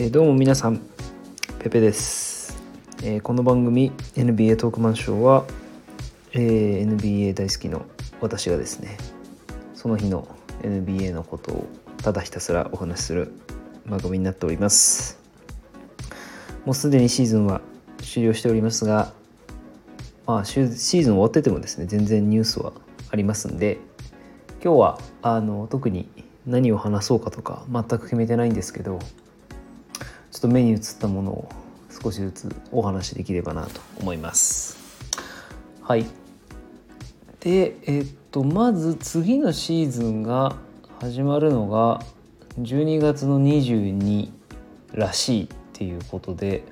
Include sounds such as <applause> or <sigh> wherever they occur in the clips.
えー、どうも皆さんペペです、えー、この番組 NBA トークマンショーは、えー、NBA 大好きの私がですねその日の NBA のことをただひたすらお話しする番組になっております。もうすでにシーズンは終了しておりますがまあシーズン終わっててもですね全然ニュースはありますんで今日はあの特に何を話そうかとか全く決めてないんですけどちょっと目に映ったものを少しずつお話しできればなと思います。はい。で、えっと、まず次のシーズンが始まるのが12月の22らしいっていうことで、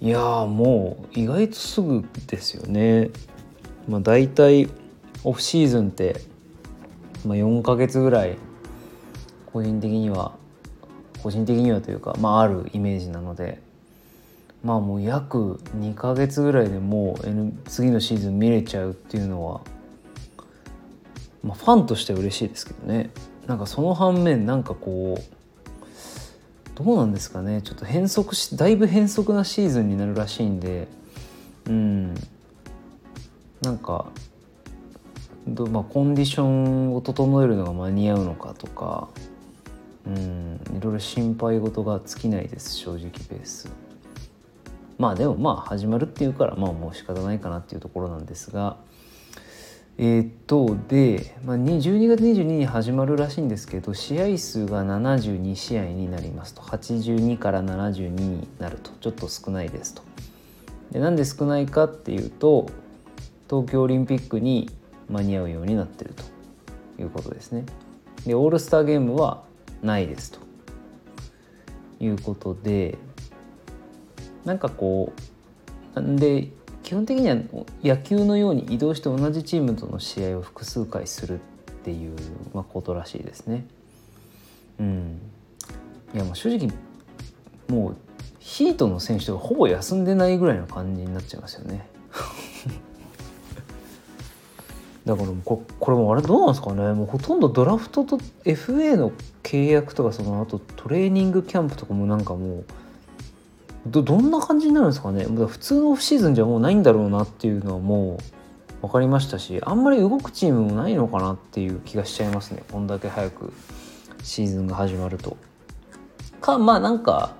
いやもう意外とすぐですよね。まあ、大体オフシーズンって、まあ、4ヶ月ぐらい個人的には個人的にはというか、まあ、あるイメージなのでまあもう約2ヶ月ぐらいでもう、N、次のシーズン見れちゃうっていうのは、まあ、ファンとしては嬉しいですけどね。なんかその反面なんかこうどうなんですかね。ちょっと変則しだいぶ変則なシーズンになるらしいんでうん。なんかど、まあ、コンディションを整えるのが間に合うのかとかうん。いろいろ心配事が尽きないです正直ベース。まあでもまあ始まるっていうからまあもう仕方ないかなっていうところなんですが。えー、っとで、まあ、12月22日に始まるらしいんですけど試合数が72試合になりますと。82から72になると。ちょっと少ないですと。でなんで少ないかっていうと東京オリンピックに間に合うようになってるということですね。でオールスターゲームはないですということでなんかこうなんで基本的には野球のように移動して同じチームとの試合を複数回するっていう、ま、ことらしいですね。うん、いやもう正直もうヒートの選手がほぼ休んでないぐらいの感じになっちゃいますよね。だからここれもあれどうなんですかね？もうほとんどドラフトと FA の契約とかその後トレーニングキャンプとかもなんかもうどどんな感じになるんですかね？普通のオフシーズンじゃもうないんだろうなっていうのはもう分かりましたしあんまり動くチームもないのかなっていう気がしちゃいますね。こんだけ早くシーズンが始まると。かまあなんか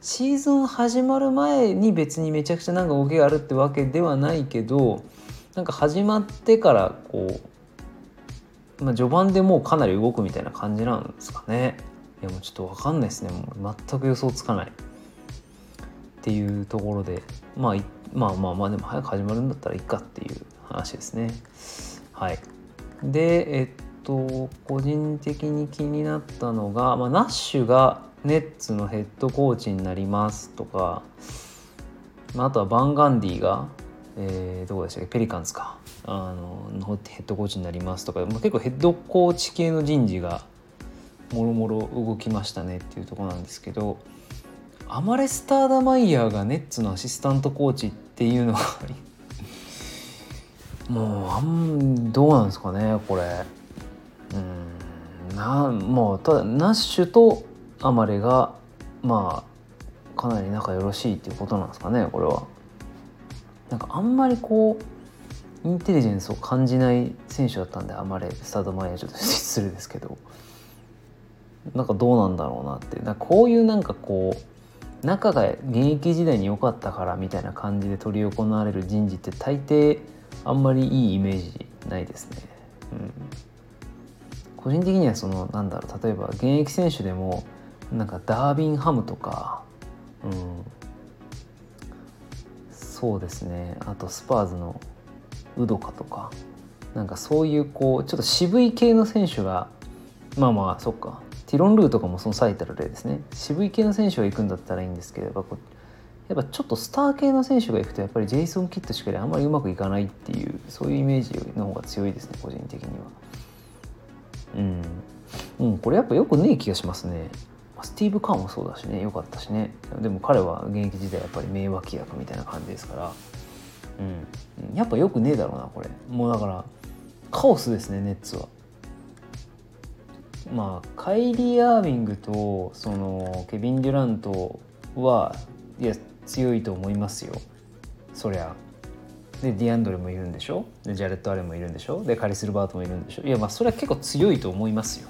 シーズン始まる前に別にめちゃくちゃなんか動きがあるってわけではないけどなんか始まってからこう、まあ、序盤でもうかなり動くみたいな感じなんですかね。いやもうちょっと分かんないですね。もう全く予想つかない。っていうところで、まあ、まあまあまあでも早く始まるんだったらいいかっていう話ですね。はい。でえっと個人的に気になったのが、まあ、ナッシュがネッツのヘッドコーチになりますとか、まあ、あとはバンガンディがえー、どこでしたっけ？ペリカンズか。あののヘッドコーチになりますとか、まあ、結構ヘッドコーチ系の人事がもろもろ動きましたねっていうところなんですけどアマレスターダマイヤーがネッツのアシスタントコーチっていうのはもうあんどうなんですかねこれ。うんなもうただナッシュとアマレがまあかなり仲よろしいっていうことなんですかねこれは。なんかあんまりこうインテリジェンスを感じない選手だったんであまりスタート前はちょっと失礼ですけど。なんかどうなんだろうなって。なこういうなんかこう仲が現役時代に良かったからみたいな感じで執り行われる人事って大抵あんまりいいイメージないですね。うん、個人的にはそのなんだろう例えば現役選手でもなんかダービンハムとか、うん、そうですね。あとスパーズのウドカとか。なんかそういうこうちょっと渋い系の選手がまあまあそっか。ティロン・ルーとかもその最たる例ですね。渋い系の選手が行くんだったらいいんですけどやっぱやっぱちょっとスター系の選手が行くとやっぱりジェイソン・キッドしかあんまりうまくいかないっていうそういうイメージの方が強いですね個人的には。うん、うん、これやっぱよくねえ気がしますね。スティーブ・カーもそうだしね。良かったしね。でも彼は現役時代やっぱり名脇役みたいな感じですから、うん、やっぱよくねえだろうなこれ。もうだからカオスですねネッツは。まあカイリー・アービングとそのケビン・デュラントはいや強いと思いますよ。そりゃ。でディアンドレもいるんでしょ？でジャレット・アレンもいるんでしょ？でカリス・ルバートもいるんでしょ？いやまあそれは結構強いと思いますよ。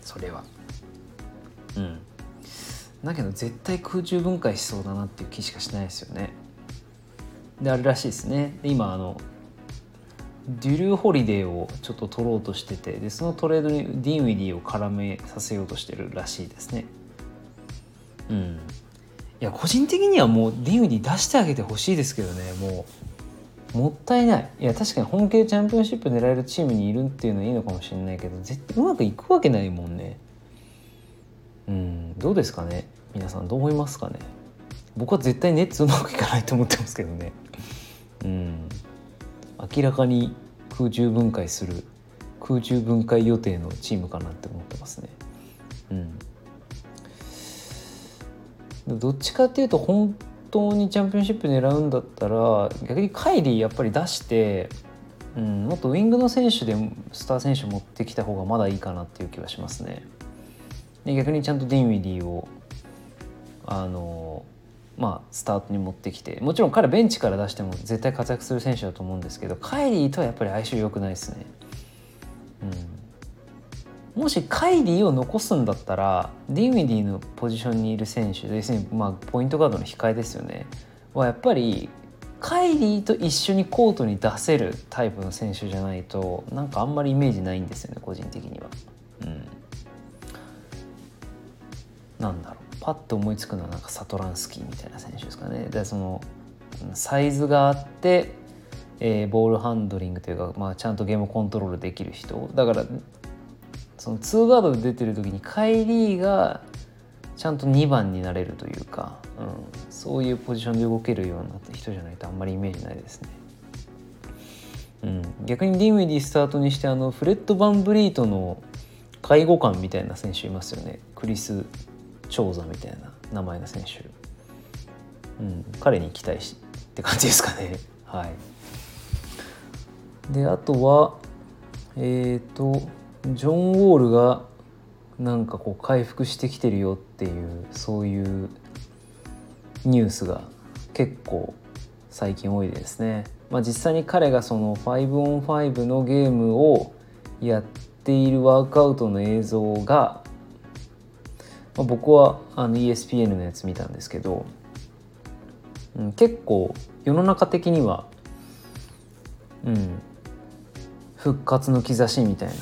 それは。うん。だけど絶対空中分解しそうだなっていう気しかしないですよね。であるらしいですね。で今あのドリューホリデーをちょっと取ろうとしててでそのトレードにディンウィディを絡めさせようとしてるらしいですね。うん。いや個人的にはもうディンウィディ出してあげてほしいですけどね。もうもったいない。いや確かに本気でチャンピオンシップ狙えるチームにいるっていうのはいいのかもしれないけど絶対うまくいくわけないもんねうん。どうですかね？皆さんどう思いますかね？僕は絶対ネッツうまくいかないと思ってますけどね。うん。明らかに空中分解する空中分解予定のチームかなって思ってますね。うん、どっちかっていうと本当にチャンピオンシップ狙うんだったら逆にカイリーやっぱり出して、うん、もっとウイングの選手でスター選手持ってきた方がまだいいかなっていう気はしますね。で逆にちゃんとディンウィディをあのまあ、スタートに持ってきてもちろん彼ベンチから出しても絶対活躍する選手だと思うんですけどカイリーとはやっぱり相性良くないですね。うん、もしカイリーを残すんだったらディンウィディのポジションにいる選手要するにまあポイントガードの控えですよねはやっぱりカイリーと一緒にコートに出せるタイプの選手じゃないとなんかあんまりイメージないんですよね個人的には。なんだろう。パッと思いつくのはなんかサトランスキーみたいな選手ですかね。でそのサイズがあって、えー、ボールハンドリングというか、まあ、ちゃんとゲームコントロールできる人。だからその2ガードで出てる時にカイリーがちゃんと2番になれるというか、うん、そういうポジションで動けるような人じゃないとあんまりイメージないですね。うん、逆にディンウィディスタートにしてあのフレッド・バンブリートの介護官みたいな選手いますよね。クリス・長座みたいな名前の選手、うん、彼に期待しって感じですかね。<laughs> はい。であとはえっ、ー、とジョン・ウォールがなんかこう回復してきてるよっていうそういうニュースが結構最近多いですね。まあ、実際に彼がその 5on5 のゲームをやっているワークアウトの映像がまあ、僕はあの ESPN のやつ見たんですけど、うん、結構世の中的には、うん、復活の兆しみたいな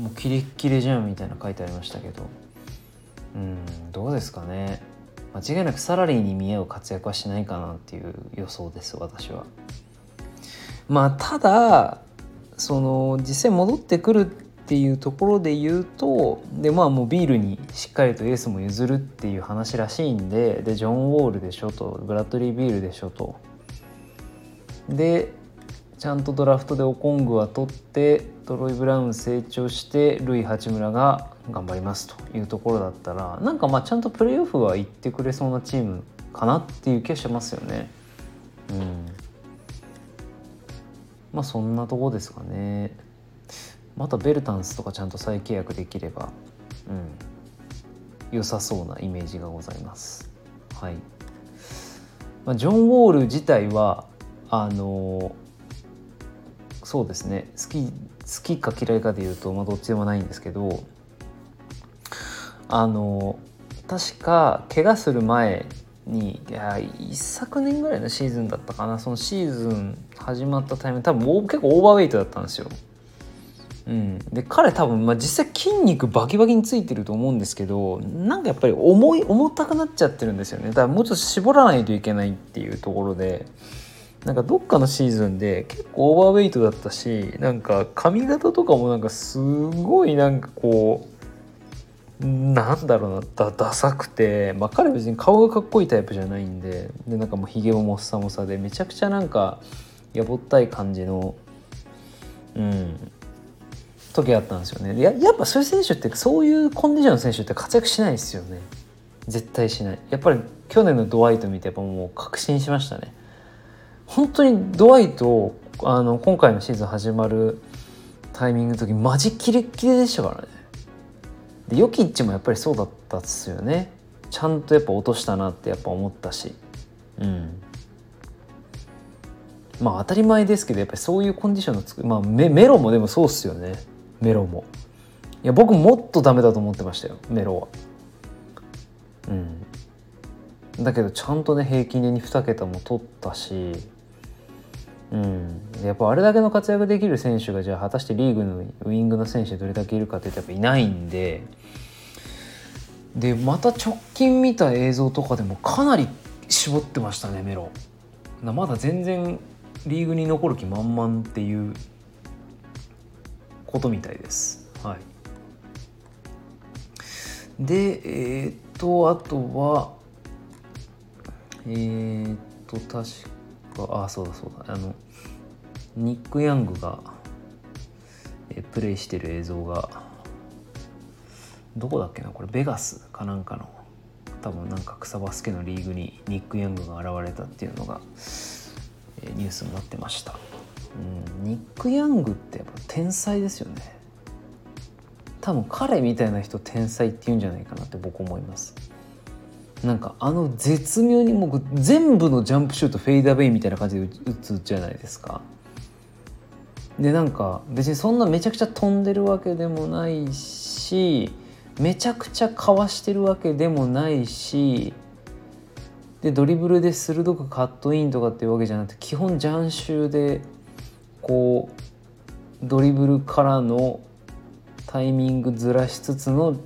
もうキレッキレじゃんみたいな書いてありましたけど、うん、どうですかね間違いなくサラリーに見合う活躍はしないかなっていう予想です私は。まあただその実際戻ってくるっていうところで言うとでまあもうビールにしっかりとエースも譲るっていう話らしいんででジョン・ウォールでしょとブラッドリー・ビールでしょとでちゃんとドラフトでオコングは取ってトロイ・ブラウン成長してルイ・八村が頑張りますというところだったらなんかまあちゃんとプレーオフは行ってくれそうなチームかなっていう気がしますよね。うんまあそんなとこですかね。またベルタンスとかちゃんと再契約できれば、うん、良さそうなイメージがございます。はい。まあ、ジョン・ウォール自体はあのそうですね。好き好きか嫌いかでいうと、まあ、どっちでもないんですけどあの確か怪我する前にいや一昨年ぐらいのシーズンだったかな。そのシーズン始まったタイミング多分結構オーバーウェイトだったんですよ。うん、で彼多分、まあ、実際筋肉バキバキについてると思うんですけどなんかやっぱり重い重たくなっちゃってるんですよね。だからもうちょっと絞らないといけないっていうところでなんかどっかのシーズンで結構オーバーウェイトだったしなんか髪型とかもなんかすごいなんかこうなんだろうなだダサくて、まあ、彼別に顔がかっこいいタイプじゃないんででなんかもうひげももっさもさでめちゃくちゃなんかやぼったい感じのうん。時あったんですよね。ややっぱそういう選手ってそういうコンディションの選手って活躍しないですよね。絶対しない。やっぱり去年のドワイト見てやっぱもう確信しましたね。本当にドワイトあの今回のシーズン始まるタイミングの時マジキレッキレでしたからね。でヨキッチもやっぱりそうだったっすよね。ちゃんとやっぱ落としたなってやっぱ思ったし。うん。まあ当たり前ですけどやっぱりそういうコンディションのつくまあメメロもでもそうっすよね。メロも。いや僕もっとダメだと思ってましたよメロは。うん。だけどちゃんとね平均で2桁も取ったしうん、やっぱあれだけの活躍できる選手がじゃあ果たしてリーグのウイングの選手どれだけいるかってったらやっぱいないんで。でまた直近見た映像とかでもかなり絞ってましたねメロ。まだ全然リーグに残る気満々っていうことみたいです。はい、でえー、っとあとはえー、っと確かあそうだそうだ。あのニック・ヤングが、えプレイしてる映像がどこだっけな？これベガスかなんかの多分なんか草バスケのリーグにニック・ヤングが現れたっていうのがえニュースになってました、ニック・ヤングってやっぱ天才ですよね。多分彼みたいな人天才って言うんじゃないかなって僕思います。なんかあの絶妙にもう全部のジャンプシュートフェイダーベイみたいな感じで打つじゃないですか。でなんか別にそんなめちゃくちゃ飛んでるわけでもないしめちゃくちゃかわしてるわけでもないしでドリブルで鋭くカットインとかっていうわけじゃなくて基本ジャンシューでこうドリブルからのタイミングずらしつつの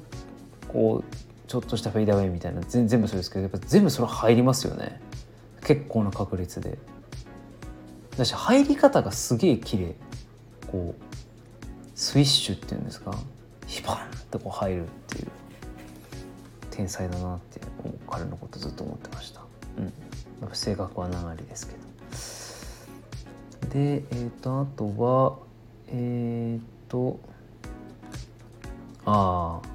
こうちょっとしたフェイダーウェイみたいな全部そうですけどやっぱ全部それ入りますよね。結構な確率で。だし入り方がすげえ綺麗。こうスイッシュっていうんですか。ヒバンってこう入るっていう。天才だなって彼のことずっと思ってました。うん、性格は7割ですけど。でえっ、ー、とあとはえっ、ー、とああ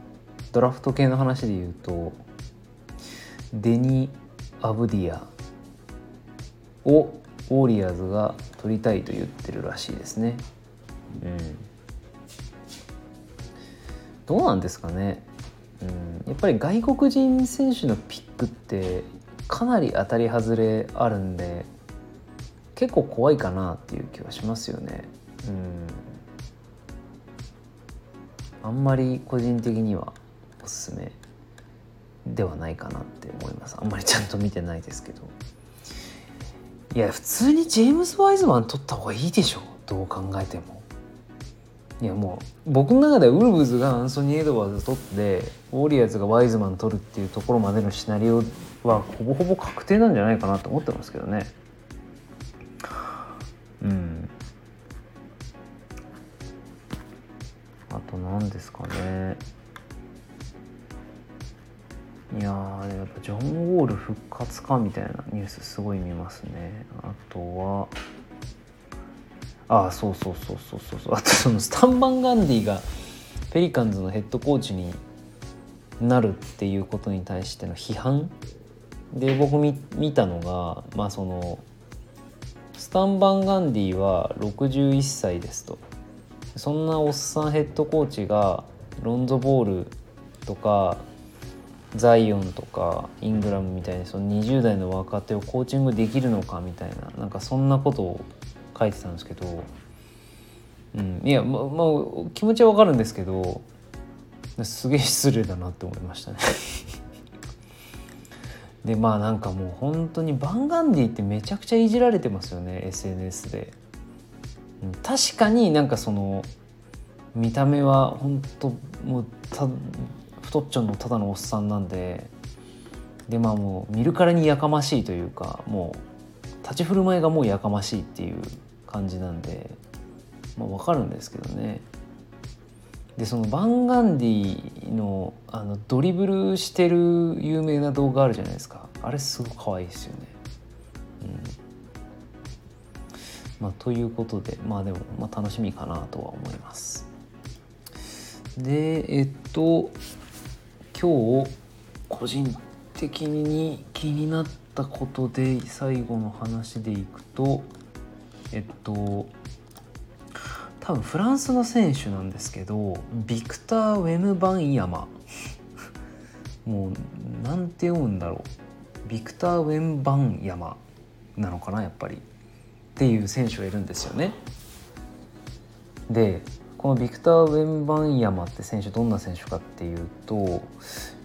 ドラフト系の話で言うとデニ・アブディアをウォーリアーズが取りたいと言ってるらしいですね。うん、どうなんですかね、うん、やっぱり外国人選手のピックってかなり当たり外れあるんで結構怖いかなっていう気はしますよね。うん、あんまり個人的にはおすすめではないかなって思います。あんまりちゃんと見てないですけど。いや普通にジェームズ・ワイズマン取った方がいいでしょう。どう考えても。いやもう僕の中ではウルブズがアンソニー・エドワーズ取ってウォーリアーズがワイズマン取るっていうところまでのシナリオはほぼほぼ確定なんじゃないかなと思ってますけどね。うん。あと何ですかね。いややっぱジョン・ウォール復活かみたいなニュースすごい見ますね。あとはああそうそうそうそうそうそう。あとそのスタンバン・ガンディがペリカンズのヘッドコーチになるっていうことに対しての批判で僕見見たのがまあそのスタンバン・ガンディは61歳ですと。そんなおっさんヘッドコーチがロンゾボールとかザイオンとかイングラムみたいにその20代の若手をコーチングできるのかみたいななんかそんなことを書いてたんですけど、うん、いやままあ気持ちはわかるんですけどすげえ失礼だなって思いましたね。でまあなんかもう本当にバンガンディってめちゃくちゃいじられてますよね SNS で、確かになんかその見た目は本当もうた太っちょのただのおっさんなんででまあもう見るからにやかましいというかもう立ち振る舞いがもうやかましいっていう感じなんで、まあ、分かるんですけどね。でそのバンガンディのあのドリブルしてる有名な動画あるじゃないですかあれすごく可愛いですよね。うんまあ、ということでまあでも、まあ、楽しみかなとは思います。でえっと今日個人的に気になったことで最後の話でいくとえっと多分フランスの選手なんですけどビクター・ウェムバンヤマ。<laughs> もうなんて読むんだろう。ビクター・ウェンバンヤマなのかなやっぱり。っていう選手がいるんですよね。でこのビクター・ウェンバンヤマって選手どんな選手かっていうと、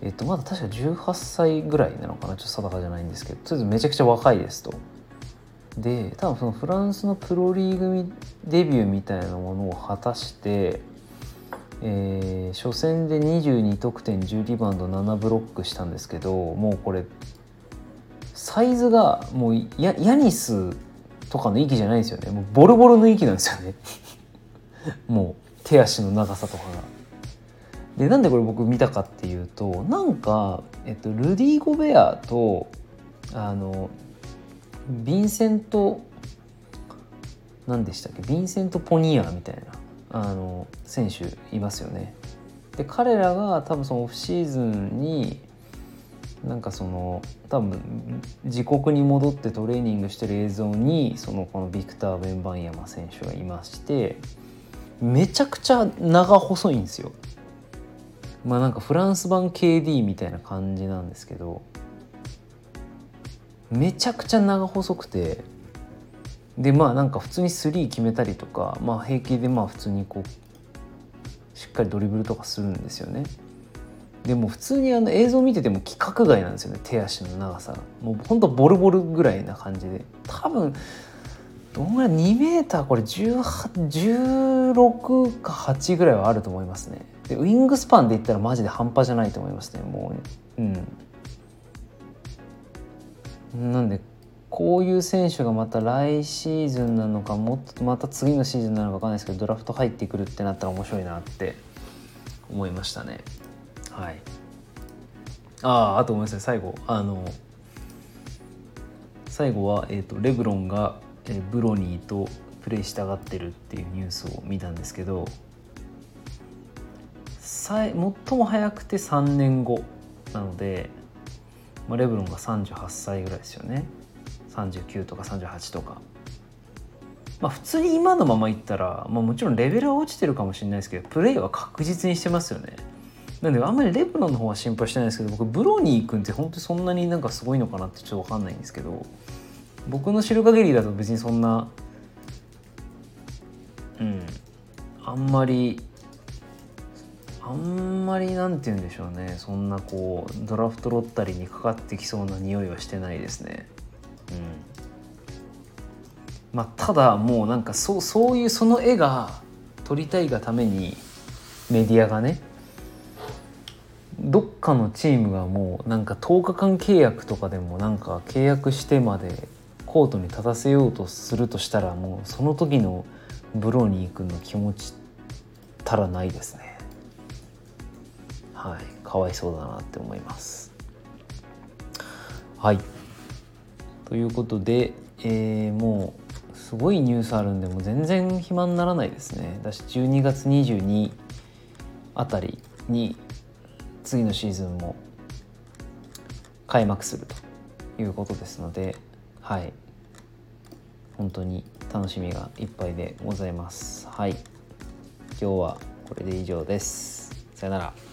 えっと、まだ確か18歳ぐらいなのかな。ちょっと定かじゃないんですけどとりあえずめちゃくちゃ若いですと。で多分そのフランスのプロリーグデビューみたいなものを果たして、えー、初戦で22得点10リバウンド7ブロックしたんですけどもうこれサイズがもうヤヤニスとかの息じゃないですよねもうボロボロの息なんですよね <laughs> もう手足の長さとかが。でなんでこれ僕見たかっていうとなんか、えっと、ルディ・ゴベアとあのヴィンセント何でしたっけ？ヴィンセント・ポニアみたいなあの選手いますよね。で彼らが多分そのオフシーズンになんかその多分自国に戻ってトレーニングしてる映像にそのこのビクター・ベンバンヤマ選手がいましてめちゃくちゃ長細いんですよ。まあなんかフランス版 KD みたいな感じなんですけどめちゃくちゃ長細くてでまあなんか普通にスリー決めたりとか、まあ、平気でまあ普通にこうしっかりドリブルとかするんですよね。でも普通にあの映像見てても規格外なんですよね手足の長さが。もうほんとボルボルぐらいな感じで。多分どんぐらい2メーターこれ16か8ぐらいはあると思いますね。でウィングスパンで言ったらマジで半端じゃないと思いますねもううん。なんでこういう選手がまた来シーズンなのかもっとまた次のシーズンなのか分かんないですけどドラフト入ってくるってなったら面白いなって思いましたね。はい。あああとごめんなさい最後あの最後は、えーと、レブロンが、えー、ブロニーとプレーしたがってるっていうニュースを見たんですけど最も早くて3年後なのでまあ、レブロンが38歳ぐらいですよね39とか38とか。まあ、普通に今のままいったら、まあ、もちろんレベルは落ちてるかもしれないですけどプレーは確実にしてますよね。なんであんまりレブロンの方は心配してないですけど僕ブロニー君って本当にそんなになんかすごいのかなってちょっと分かんないんですけど僕の知る限りだと別にそんなうんあんまりあんまりなんて言うんでしょうねそんなこうドラフトロッタリーにかかってきそうな匂いはしてないですね。うんまあ、ただもうなんかそうそういうその絵が撮りたいがためにメディアがねどっかのチームがもうなんか10日間契約とかでもなんか契約してまでコートに立たせようとするとしたらもうその時のブロニー君の気持ちたらないですね。はい、かわいそうだなって思います。はいということで、えー、もうすごいニュースあるんでもう全然暇にならないですね。だし12月22あたりに次のシーズンも開幕するということですのではい本当に楽しみがいっぱいでございます。はい今日はこれで以上です。さよなら。